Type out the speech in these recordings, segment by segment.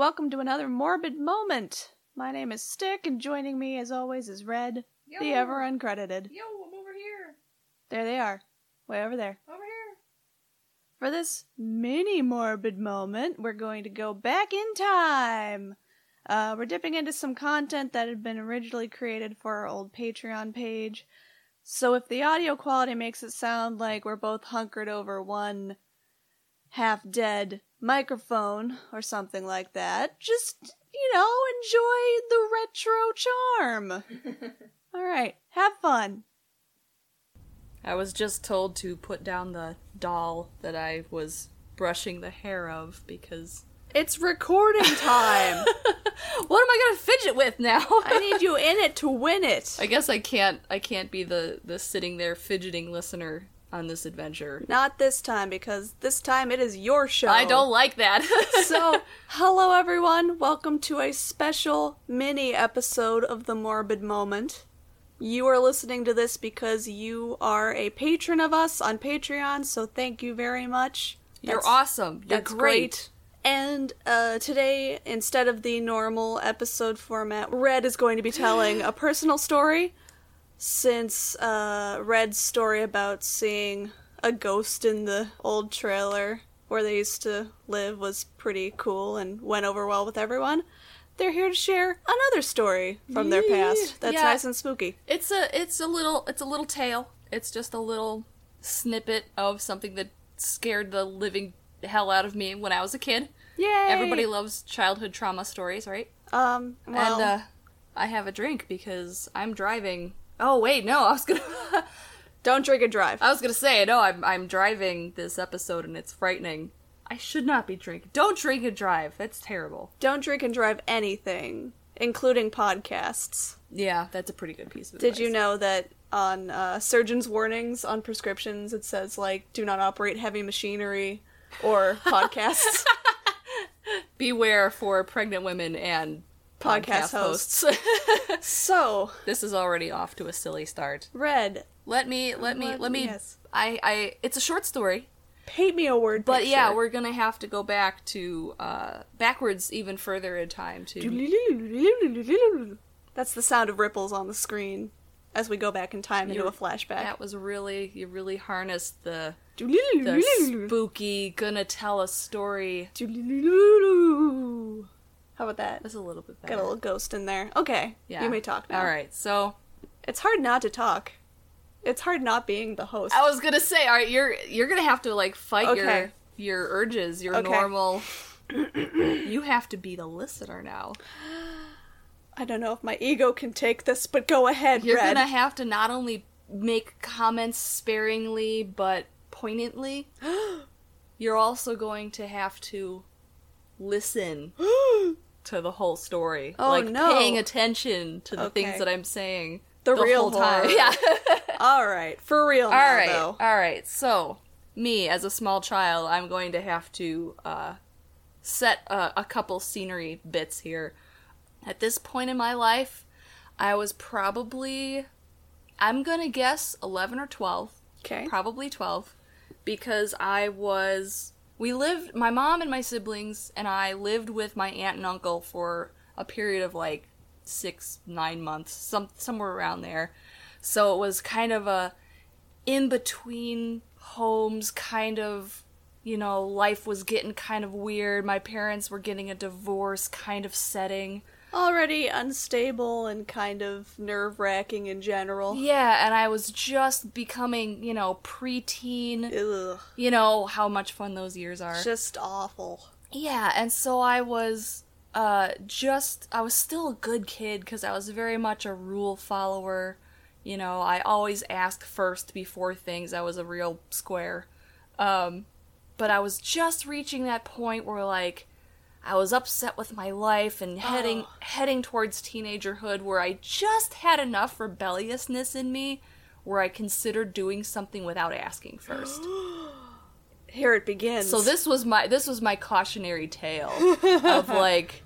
Welcome to another morbid moment. My name is Stick, and joining me, as always, is Red, the ever uncredited. Yo, I'm over here. There they are, way over there. Over here. For this mini morbid moment, we're going to go back in time. Uh, we're dipping into some content that had been originally created for our old Patreon page. So if the audio quality makes it sound like we're both hunkered over one half dead microphone or something like that, just, you know, enjoy the retro charm. All right, have fun. I was just told to put down the doll that I was brushing the hair of because. It's recording time. what am I gonna fidget with now? I need you in it to win it. I guess I can't. I can't be the the sitting there fidgeting listener on this adventure. Not this time, because this time it is your show. I don't like that. so, hello everyone. Welcome to a special mini episode of The Morbid Moment. You are listening to this because you are a patron of us on Patreon, so thank you very much. You're That's- awesome. You're That's great. great. And uh, today, instead of the normal episode format, Red is going to be telling a personal story. Since uh, Red's story about seeing a ghost in the old trailer where they used to live was pretty cool and went over well with everyone, they're here to share another story from their past that's Yeah. nice and spooky. It's a it's a little it's a little tale. It's just a little snippet of something that scared the living hell out of me when I was a kid. Yay! Everybody loves childhood trauma stories, right? Um, well, and uh, I have a drink because I'm driving. Oh wait, no, I was gonna don't drink and drive. I was gonna say no. I'm I'm driving this episode and it's frightening. I should not be drinking. Don't drink and drive. That's terrible. Don't drink and drive anything, including podcasts. Yeah, that's a pretty good piece of Did you know that on uh, surgeon's warnings on prescriptions it says like do not operate heavy machinery or podcasts? Beware for pregnant women and Podcast podcast, hosts. so, this is already off to a silly start. Red, Let me let me Let- let me yes. I I it's a short story, paint me a word but picture. yeah, we're going to have to go back to uh backwards even further in time to That's the sound of ripples on the screen as we go back in time into You're- a flashback. That was really you really harnessed the the spooky gonna tell a story. How about that? That's a little bit better. Got a little ghost in there. Okay, yeah. you may talk now. All right, so It's hard not to talk. It's hard not being the host. I was gonna say, all right, you're you're gonna have to like fight Okay. your your urges, your Okay. normal. you have to be the listener now. I don't know if my ego can take this, but go ahead, You're Red. gonna have to not only make comments sparingly but poignantly. You're also going to have to listen to the whole story. Oh, like no. paying attention to the Okay. things that I'm saying. The real whole time. Yeah. All right, for real All now, right. though. All right. So, me as a small child, I'm going to have to uh, set a, a couple scenery bits here. At this point in my life, I was probably, I'm gonna guess 11 or 12. Okay. Probably 12. Because I was. We lived. My mom and my siblings and I lived with my aunt and uncle for a period of like six, nine months, some somewhere around there. So it was kind of a in between homes kind of you know life was getting kind of weird my parents were getting a divorce kind of setting Already unstable and kind of nerve wracking in general. yeah and i was just becoming you know preteen Ugh. you know how much fun those years are Just awful. Yeah, and so I was uh just I was still a good kid cuz I was very much a rule follower. You know, I always asked first before things. I was a real square. Um but I was just reaching that point where like I was upset with my life and heading Oh. heading towards teenagerhood where I just had enough rebelliousness in me where I considered doing something without asking first. Here it begins. So this was my this was my cautionary tale of like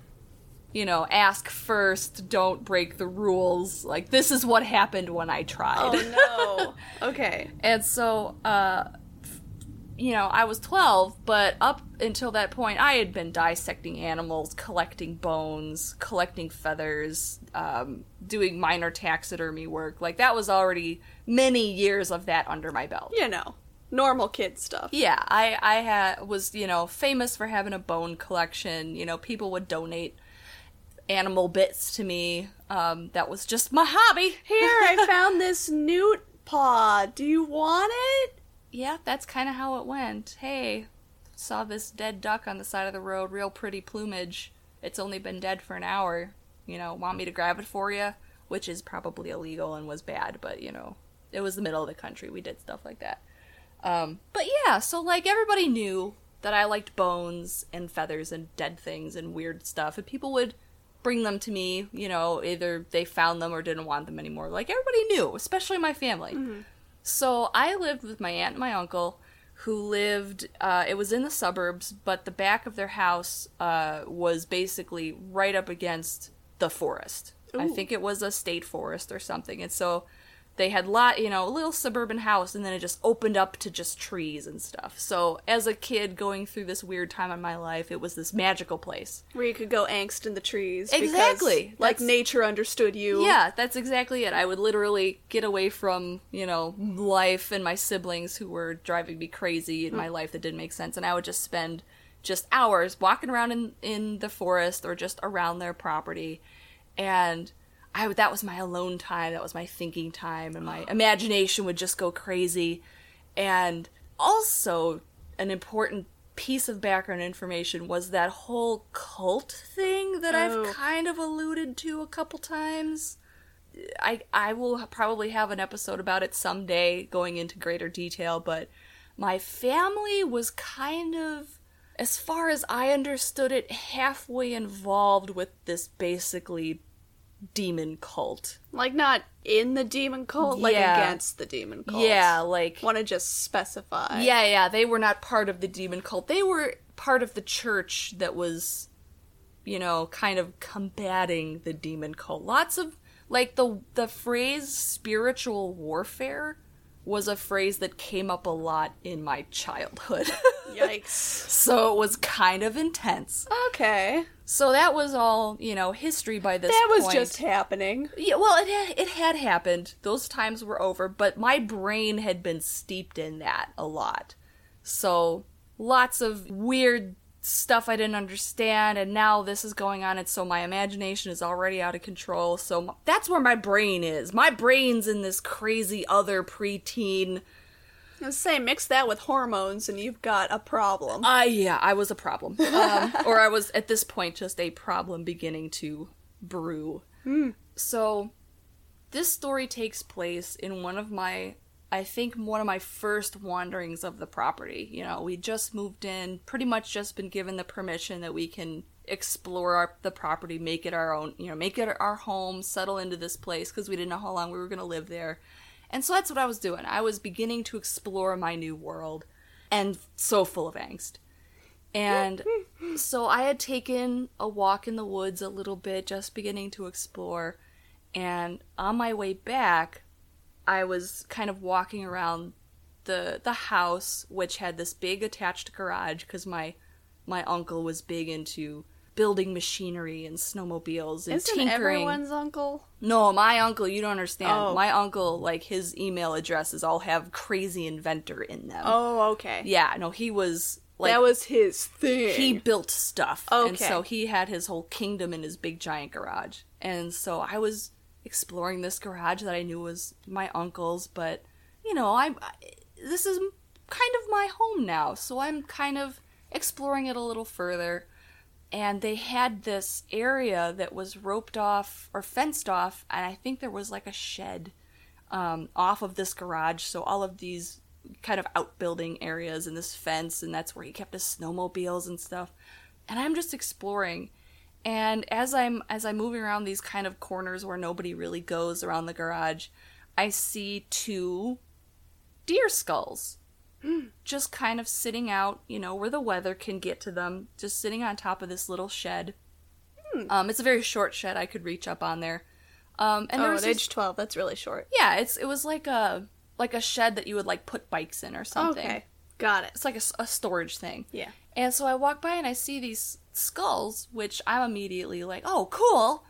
you know, ask first, don't break the rules. Like this is what happened when I tried. Oh no. okay. And so uh you know, I was 12, but up until that point, I had been dissecting animals, collecting bones, collecting feathers, um, doing minor taxidermy work. Like, that was already many years of that under my belt. You know, normal kid stuff. Yeah, I, I had, was, you know, famous for having a bone collection. You know, people would donate animal bits to me. Um, that was just my hobby. Here, I found this newt paw. Do you want it? Yeah, that's kind of how it went. Hey, saw this dead duck on the side of the road, real pretty plumage. It's only been dead for an hour. You know, want me to grab it for you? Which is probably illegal and was bad, but you know, it was the middle of the country. We did stuff like that. Um, but yeah, so like everybody knew that I liked bones and feathers and dead things and weird stuff, and people would bring them to me. You know, either they found them or didn't want them anymore. Like everybody knew, especially my family. So I lived with my aunt and my uncle, who lived. Uh, it was in the suburbs, but the back of their house uh, was basically right up against the forest. I think it was a state forest or something, and so they had lot, you know, a little suburban house, and then it just opened up to just trees and stuff. So as a kid going through this weird time in my life, it was this magical place. Where you could go angst in the trees. because, Exactly. Like nature understood you. Yeah, that's exactly it. I would literally get away from, you know, life and my siblings who were driving me crazy in my mm. life that didn't make sense, and I would just spend just hours walking around in, in the forest or just around their property. And I that was my alone time, that was my thinking time, and my imagination would just go crazy. And also, an important piece of background information was that whole cult thing that Oh. I've kind of alluded to a couple times. I I will probably have an episode about it someday going into greater detail, but my family was kind of as far as I understood it halfway involved with this basically demon cult. Like not in the demon cult, like Yeah. against the demon cult. Yeah, like Want to just specify. Yeah, yeah, they were not part of the demon cult. They were part of the church that was, you know, kind of combating the demon cult. Lots of like the the phrase spiritual warfare was a phrase that came up a lot in my childhood. Yikes. so it was kind of intense. Okay. So that was all, you know, history by this That was point. just happening. Yeah, well, it it had happened. Those times were over, but my brain had been steeped in that a lot. So lots of weird stuff I didn't understand, and now this is going on, and so my imagination is already out of control. So m- that's where my brain is. My brain's in this crazy other preteen. I was saying, mix that with hormones and you've got a problem. Ah, yeah, I was a problem, um, or I was at this point just a problem beginning to brew. So, this story takes place in one of my, I think, one of my first wanderings of the property. You know, we just moved in, pretty much just been given the permission that we can explore our, the property, make it our own, you know, make it our home, settle into this place because we didn't know how long we were going to live there. And so that's what I was doing. I was beginning to explore my new world and so full of angst. And so I had taken a walk in the woods a little bit, just beginning to explore. And on my way back, I was kind of walking around the the house, which had this big attached garage, because my my uncle was big into building machinery and snowmobiles and Isn't tinkering. everyone's uncle? No, my uncle, you don't understand. Oh. My uncle, like his email addresses all have crazy inventor in them. Oh, okay. Yeah, no, he was like that was his thing. he built stuff. And Okay. so he had his whole kingdom in his big giant garage. And so I was exploring this garage that I knew was my uncle's, but you know, I, I this is kind of my home now. So I'm kind of exploring it a little further. And they had this area that was roped off or fenced off, and I think there was like a shed um, off of this garage. So all of these kind of outbuilding areas and this fence, and that's where he kept his snowmobiles and stuff. And I'm just exploring. And as I'm as I'm moving around these kind of corners where nobody really goes around the garage, I see two deer skulls just kind of sitting out, you know, where the weather can get to them, just sitting on top of this little shed. Um, it's a very short shed. I could reach up on there. Um, and there oh, was at this- age 12, that's really short. yeah, it's it was like a like a shed that you would like put bikes in or something. Okay. Got it. It's like a, a storage thing. Yeah. And so I walk by and I see these skulls, which I'm immediately like, oh, cool.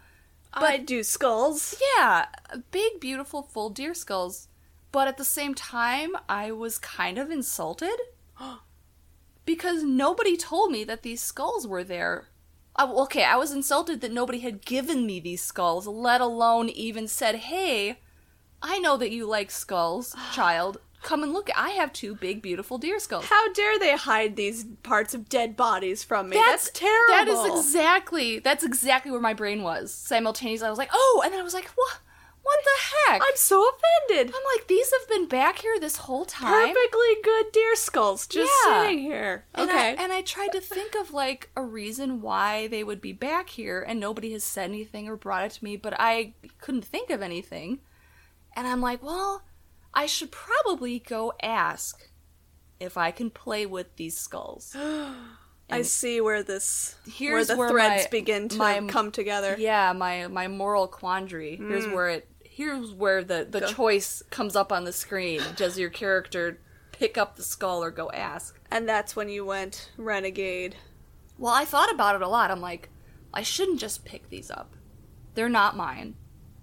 I do skulls. Yeah, big, beautiful, full deer skulls. But at the same time, I was kind of insulted because nobody told me that these skulls were there. Uh, okay, I was insulted that nobody had given me these skulls, let alone even said, hey, I know that you like skulls, child. Come and look. I have two big, beautiful deer skulls. How dare they hide these parts of dead bodies from me? That's, terrible. That is exactly that's exactly where my brain was. Simultaneously, I was like, "Oh," and then I was like, "What? What the heck?" I'm so offended. I'm like, "These have been back here this whole time." Perfectly good deer skulls just Yeah. sitting here. And okay. I, and I tried to think of like a reason why they would be back here, and nobody has said anything or brought it to me, but I couldn't think of anything. And I'm like, well, I should probably go ask if I can play with these skulls. I see where this Here's where the where threads my- begin to my- come together. Yeah, my my moral quandary. Here's mm. where it here's where the the Go. choice comes up on the screen. Does your character pick up the skull or go ask? And that's when you went renegade. Well, I thought about it a lot. I'm like, I shouldn't just pick these up. They're not mine.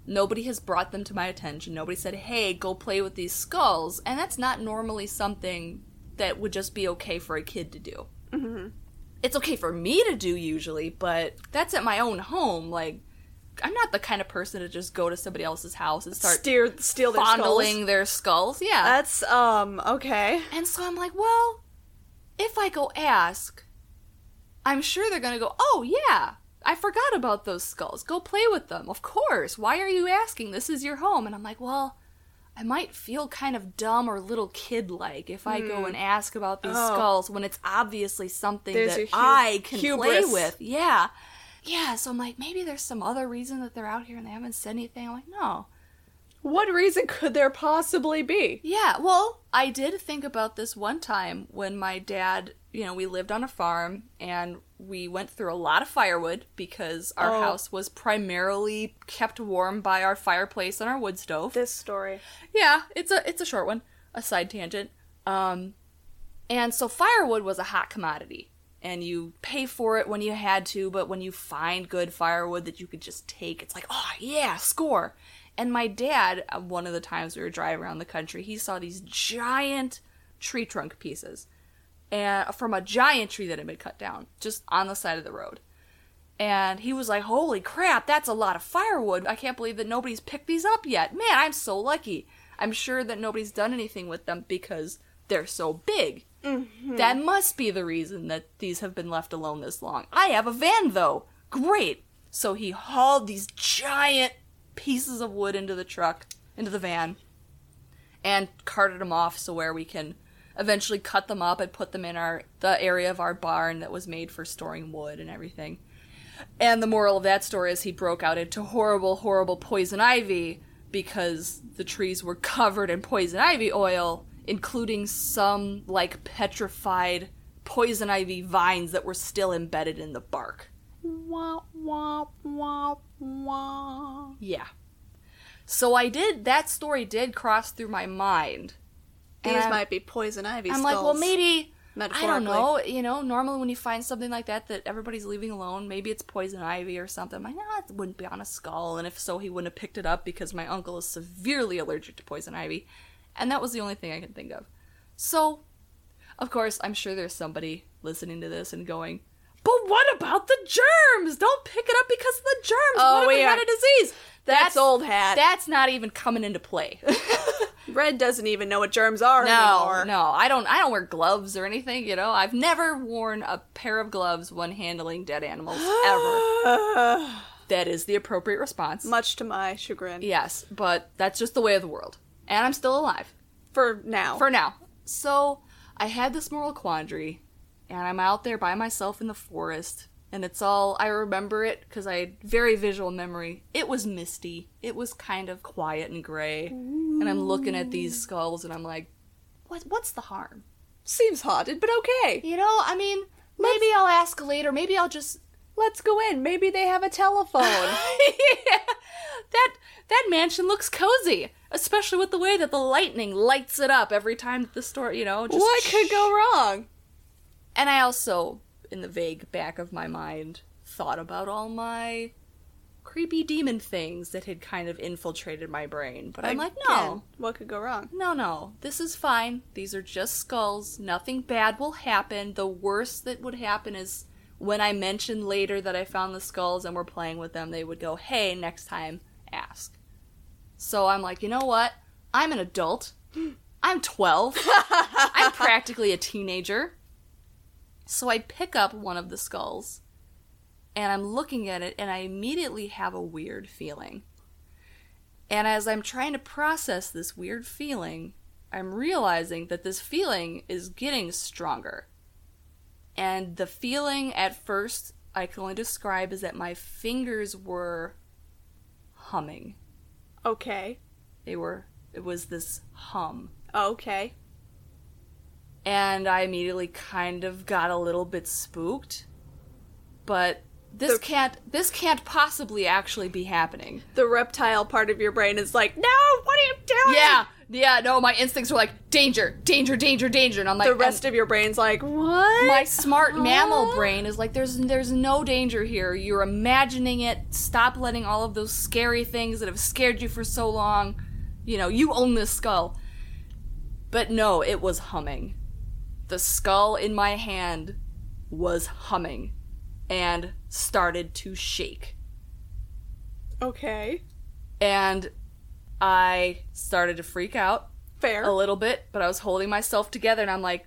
Nobody has brought them to my attention. Nobody said, "Hey, go play with these skulls." And that's not normally something that would just be okay for a kid to do. Mm-hmm. It's okay for me to do usually, but that's at my own home. Like, I'm not the kind of person to just go to somebody else's house and start Steer, steal their fondling skulls. their skulls. Yeah. That's um okay. and so I'm like, well, if I go ask, I'm sure they're going to go, oh, yeah, I forgot about those skulls. Go play with them. Of course. Why are you asking? This is your home. And I'm like, well, I might feel kind of dumb or little kid like if I go hmm. and ask about these Oh. skulls when it's obviously something There's that hu- I can play with. Yeah. Yeah, so I'm like, maybe there's some other reason that they're out here and they haven't said anything. I'm like, no. What reason could there possibly be? Yeah, well, I did think about this one time when my dad, you know, we lived on a farm and we went through a lot of firewood because our Oh. house was primarily kept warm by our fireplace and our wood stove. This story. Yeah, it's a it's a short one, a side tangent. Um and so firewood was a hot commodity and you pay for it when you had to, but when you find good firewood that you could just take, it's like, "Oh, yeah, score." And my dad, uh, one of the times we were driving around the country, he saw these giant tree trunk pieces and from a giant tree that had been cut down just on the side of the road. And he was like, Holy crap, that's a lot of firewood. I can't believe that nobody's picked these up yet. Man, I'm so lucky. I'm sure that nobody's done anything with them because they're so big. That must be the reason that these have been left alone this long. I have a van, though. Great. So he hauled these giant pieces of wood into the truck, into the van, and carted them off so where we can eventually cut them up and put them in our the area of our barn that was made for storing wood and everything. And the moral of that story is he broke out into horrible, horrible poison ivy because the trees were covered in poison ivy oil, including some like petrified poison ivy vines that were still embedded in the bark. Wah wah wah wah. Yeah. So I did that story did cross through my mind. These I'm- might be poison ivy I'm like, well, maybe I don't know. You know, normally when you find something like that that everybody's leaving alone, maybe it's poison ivy or something. I'm like, nah, it wouldn't be on a skull. And if so, he wouldn't have picked it up because my uncle is severely allergic to poison ivy, and that was the only thing I could think of. So, of course, I'm sure there's somebody listening to this and going. But what about the germs? Don't pick it up because of the germs. Oh, what if we yeah. had a disease? That's old hat. That's not even coming into play. Red doesn't even know what germs are No, anymore. no, I don't. I don't wear gloves or anything. You know, I've never worn a pair of gloves when handling dead animals ever. That is the appropriate response. Much to my chagrin. Yes, but that's just the way of the world, and I'm still alive For now. for now. So I had this moral quandary, and I'm out there by myself in the forest, and it's all I remember it because I had very visual memory. It was misty. It was kind of quiet and gray, and I'm looking at these skulls, and I'm like, what? What's the harm? Seems haunted, but okay. You know, I mean, maybe I'll ask later. Maybe I'll just Let's go in. Maybe they have a telephone. yeah. That that mansion looks cozy, especially with the way that the lightning lights it up every time the store, you know, just what could go wrong? And I also, in the vague back of my mind, thought about all my creepy demon things that had kind of infiltrated my brain. But I'm like, no. Again, What could go wrong? No, no. This is fine. These are just skulls. Nothing bad will happen. The worst that would happen is when I mentioned later that I found the skulls and we're playing with them, they would go, hey, next time, ask. So I'm like, you know what? I'm an adult. I'm 12. I'm practically a teenager. So I pick up one of the skulls and I'm looking at it and I immediately have a weird feeling. And as I'm trying to process this weird feeling, I'm realizing that this feeling is getting stronger. And the feeling at first I can only describe is that my fingers were humming. Okay. They were, it was this hum. Okay. And I immediately kind of got a little bit spooked. But this The- can't, this can't possibly actually be happening. The reptile part of your brain is like, no, what are you doing? Yeah, yeah, no, my instincts were like, danger, danger, danger, danger. And I'm like, The rest of your brain's like, what? my smart mammal brain is like there's there's no danger here you're imagining it stop letting all of those scary things that have scared you for so long you know you own this skull but no it was humming the skull in my hand was humming and started to shake Okay. and i started to freak out Fair. a little bit, but I was holding myself together and I'm like,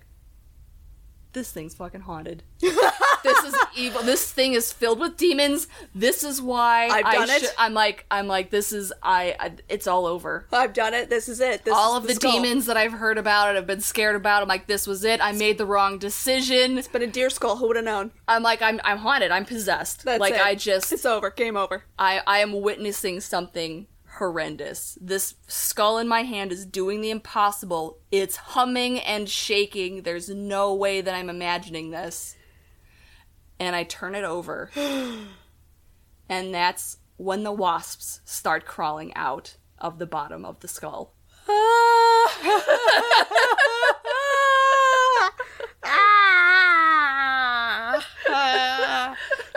this thing's fucking haunted. this is evil. This thing is filled with demons. This is why I've I done it. I'm like, I'm like, this is I. I it's all over. I've done it. This is it. This all is of the, skull. demons that I've heard about and have been scared about. I'm like, this was it. I made the wrong decision. It's been a deer skull, who would have known? I'm like, I'm I'm haunted. I'm possessed. That's like it. I just It's over. Game over. I, I am witnessing something horrendous. This skull in my hand is doing the impossible. It's humming and shaking. There's no way that I'm imagining this. And I turn it over. and that's when the wasps start crawling out of the bottom of the skull.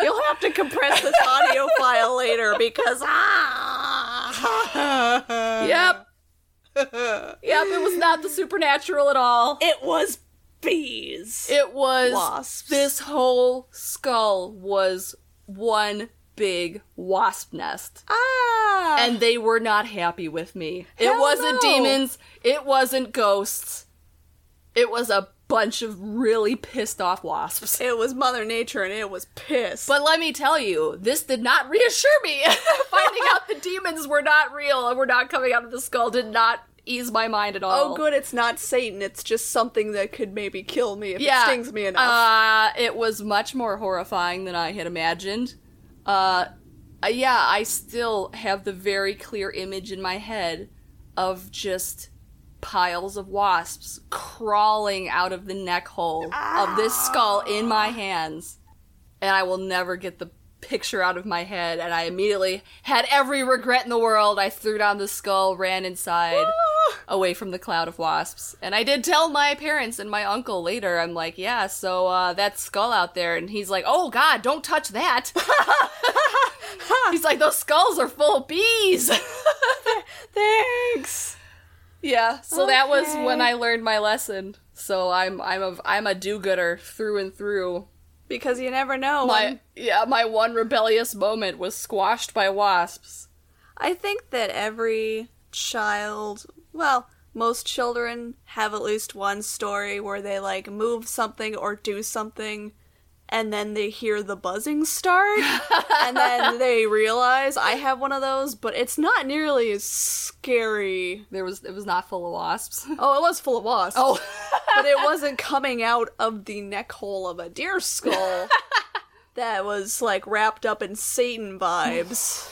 You'll have to compress this audio file later because ah. Yep. Yep, it was not the supernatural at all. It was bees. It was Wasps. this whole skull was one big wasp nest. ah. And they were not happy with me. it wasn't no. demons, it wasn't ghosts. It was a bunch of really pissed off wasps. it was Mother Nature and it was pissed. But let me tell you, this did not reassure me. Finding out the demons were not real and were not coming out of the skull did not ease my mind at all. oh, good, it's not Satan. It's just something that could maybe kill me if yeah, it stings me enough. Uh, it was much more horrifying than I had imagined. Uh, uh, yeah, I still have the very clear image in my head of just piles of wasps crawling out of the neck hole of this skull in my hands. And I will never get the picture out of my head. And I immediately had every regret in the world. I threw down the skull, ran inside away from the cloud of wasps. And I did tell my parents and my uncle later, I'm like, yeah, so uh, that skull out there. And he's like, oh god, don't touch that. he's like, those skulls are full of bees. Thanks. yeah, so that was when I learned my lesson. So I'm I'm a I'm a do-gooder through and through. Because you never know. My when- yeah, my one rebellious moment was squashed by wasps. I think that every child, well, most children have at least one story where they like move something or do something and then they hear the buzzing start and then they realize I have one of those, but it's not nearly as scary. There was it was not full of wasps. Oh, it was full of wasps. oh. but it wasn't coming out of the neck hole of a deer skull that was like wrapped up in Satan vibes.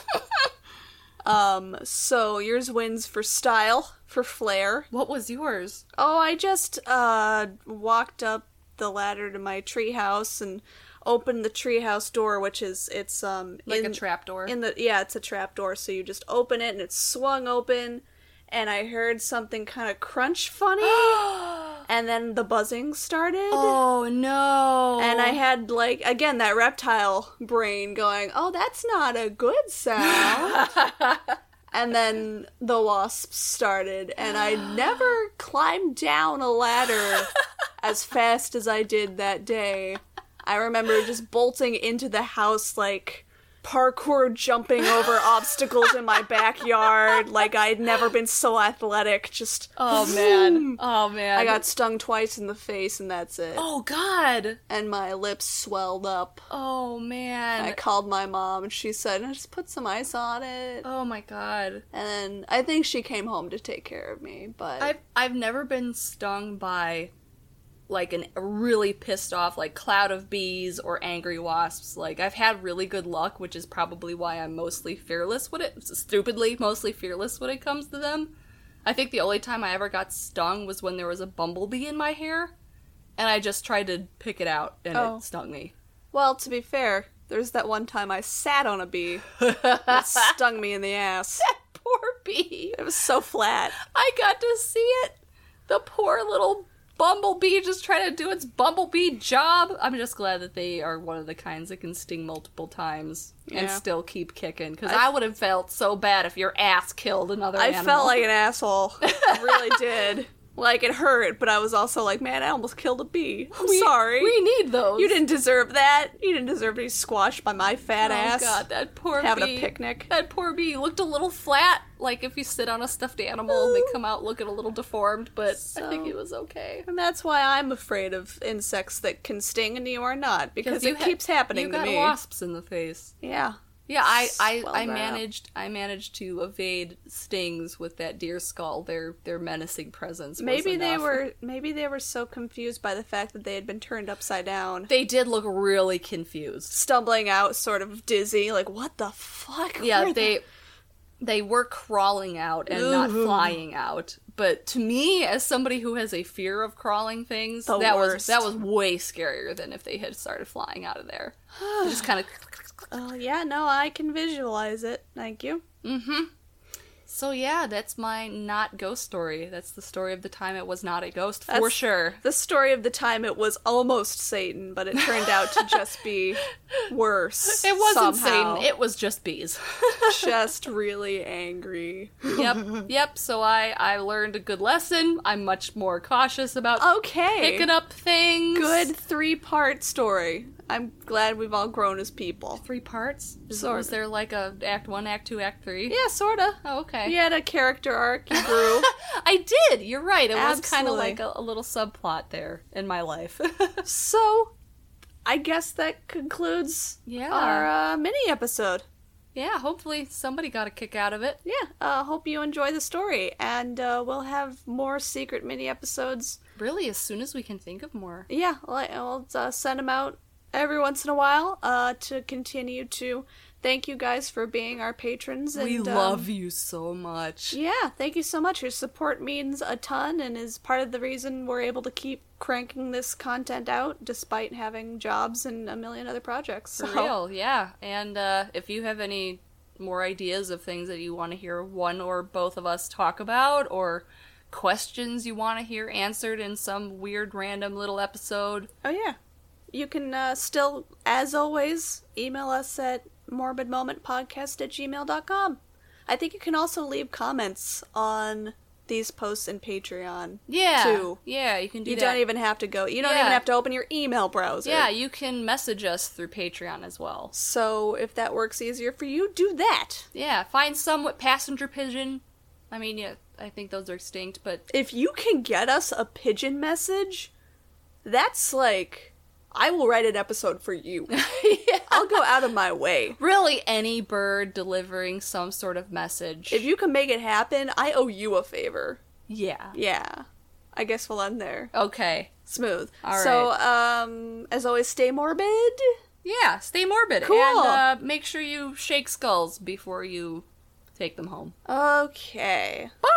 Um, so yours wins for style, for flair. what was yours? Oh, I just uh walked up the ladder to my treehouse and opened the treehouse door, which is it's um Like in, a trapdoor. in the yeah, it's a trap door. So you just open it and it's swung open, and I heard something kind of crunch funny, and then the buzzing started. oh no. And I had like again that reptile brain going, "Oh, that's not a good sound." and then the wasps started, and I never climbed down a ladder as fast as I did that day. I remember just bolting into the house like parkour jumping over obstacles in my backyard like I'd never been so athletic just Oh man. Oh man. I got stung twice in the face and that's it Oh god. and my lips swelled up. Oh man. I called my mom and she said, just put some ice on it. oh my god. And I think she came home to take care of me, but I've I've never been stung by like an a really pissed off like cloud of bees or angry wasps. Like I've had really good luck, which is probably why I'm mostly fearless when it stupidly mostly fearless when it comes to them. I think the only time I ever got stung was when there was a bumblebee in my hair, and I just tried to pick it out and Oh. it stung me. well, to be fair, there's that one time I sat on a bee that stung me in the ass. Poor bee. It was so flat. I got to see it. The poor little bumblebee just trying to do its bumblebee job. I'm just glad that they are one of the kinds that can sting multiple times and still keep kicking. Because I- I, would have felt so bad if your ass killed another I animal. felt like an asshole. I really did. Like it hurt, but I was also like, man, I almost killed a bee. I'm we, sorry. We need those. you didn't deserve that. You didn't deserve to be squashed by my fat Oh ass. god, that poor having bee. a picnic. That poor bee looked a little flat. Like if you sit on a stuffed animal, they come out looking a little deformed. But I think it was okay. And that's why I'm afraid of insects that can sting and you are not, because it ha- keeps happening You to got me. wasps in the face. Yeah. Yeah, I I, I managed I managed to evade stings with that deer skull. Their their menacing presence. Maybe they were maybe they were so confused by the fact that they had been turned upside down. They did look really confused. Stumbling out sort of dizzy, like what the fuck? Yeah, they they were crawling out and not flying out. But to me, as somebody who has a fear of crawling things, The that was that was way scarier than if they had started flying out of there. Just kind of. Oh yeah, no, I can visualize it. Thank you. Mm-hmm. So yeah, that's my not ghost story. That's the story of the time it was not a ghost for That's- sure. The story of the time it was almost Satan, but it turned out to just be worse. It wasn't somehow. Satan. It was just bees. just really angry. yep, yep. So I I learned a good lesson. I'm much more cautious about Okay. picking up things. Good three part story. I'm glad we've all grown as people. Three parts. Is, Sort was there like a act one, act two, act three? Yeah, sorta. Oh, okay. You had a character arc, you grew. I did. You're right. It was kind of like a, a little subplot there in my life. so, I guess that concludes Yeah. our uh, mini episode. yeah. Hopefully somebody got a kick out of it. Yeah, uh, hope you enjoy the story, and uh, we'll have more secret mini episodes. Really, as soon as we can think of more. Yeah, like, we'll uh, send them out every once in a while uh, to continue to thank you guys for being our patrons. And, we um, love you so much. Yeah, thank you so much. Your support means a ton and is part of the reason we're able to keep cranking this content out despite having jobs and a million other projects. For So- real, yeah. And uh, if you have any more ideas of things that you want to hear one or both of us talk about, or questions you want to hear answered in some weird random little episode, Oh yeah. You can uh, still, as always, email us at morbidmomentpodcast at gmail.com. I think you can also leave comments on these posts in Patreon. yeah, Too. yeah, you can do You that. don't even have to go. You don't Yeah. even have to open your email browser. yeah, you can message us through Patreon as well. So if that works easier for you, do that. Yeah, find some with passenger pigeon. I mean, yeah, I think those are extinct, but If you can get us a pigeon message, that's like I will write an episode for you. yeah. I'll go out of my way. really any bird delivering some sort of message. If you can make it happen, I owe you a favor. yeah. Yeah. I guess we'll end there. Okay. Smooth. All So, um, as always, stay morbid. Yeah, stay morbid Cool. and uh, make sure you shake skulls before you take them home. Okay. Bye.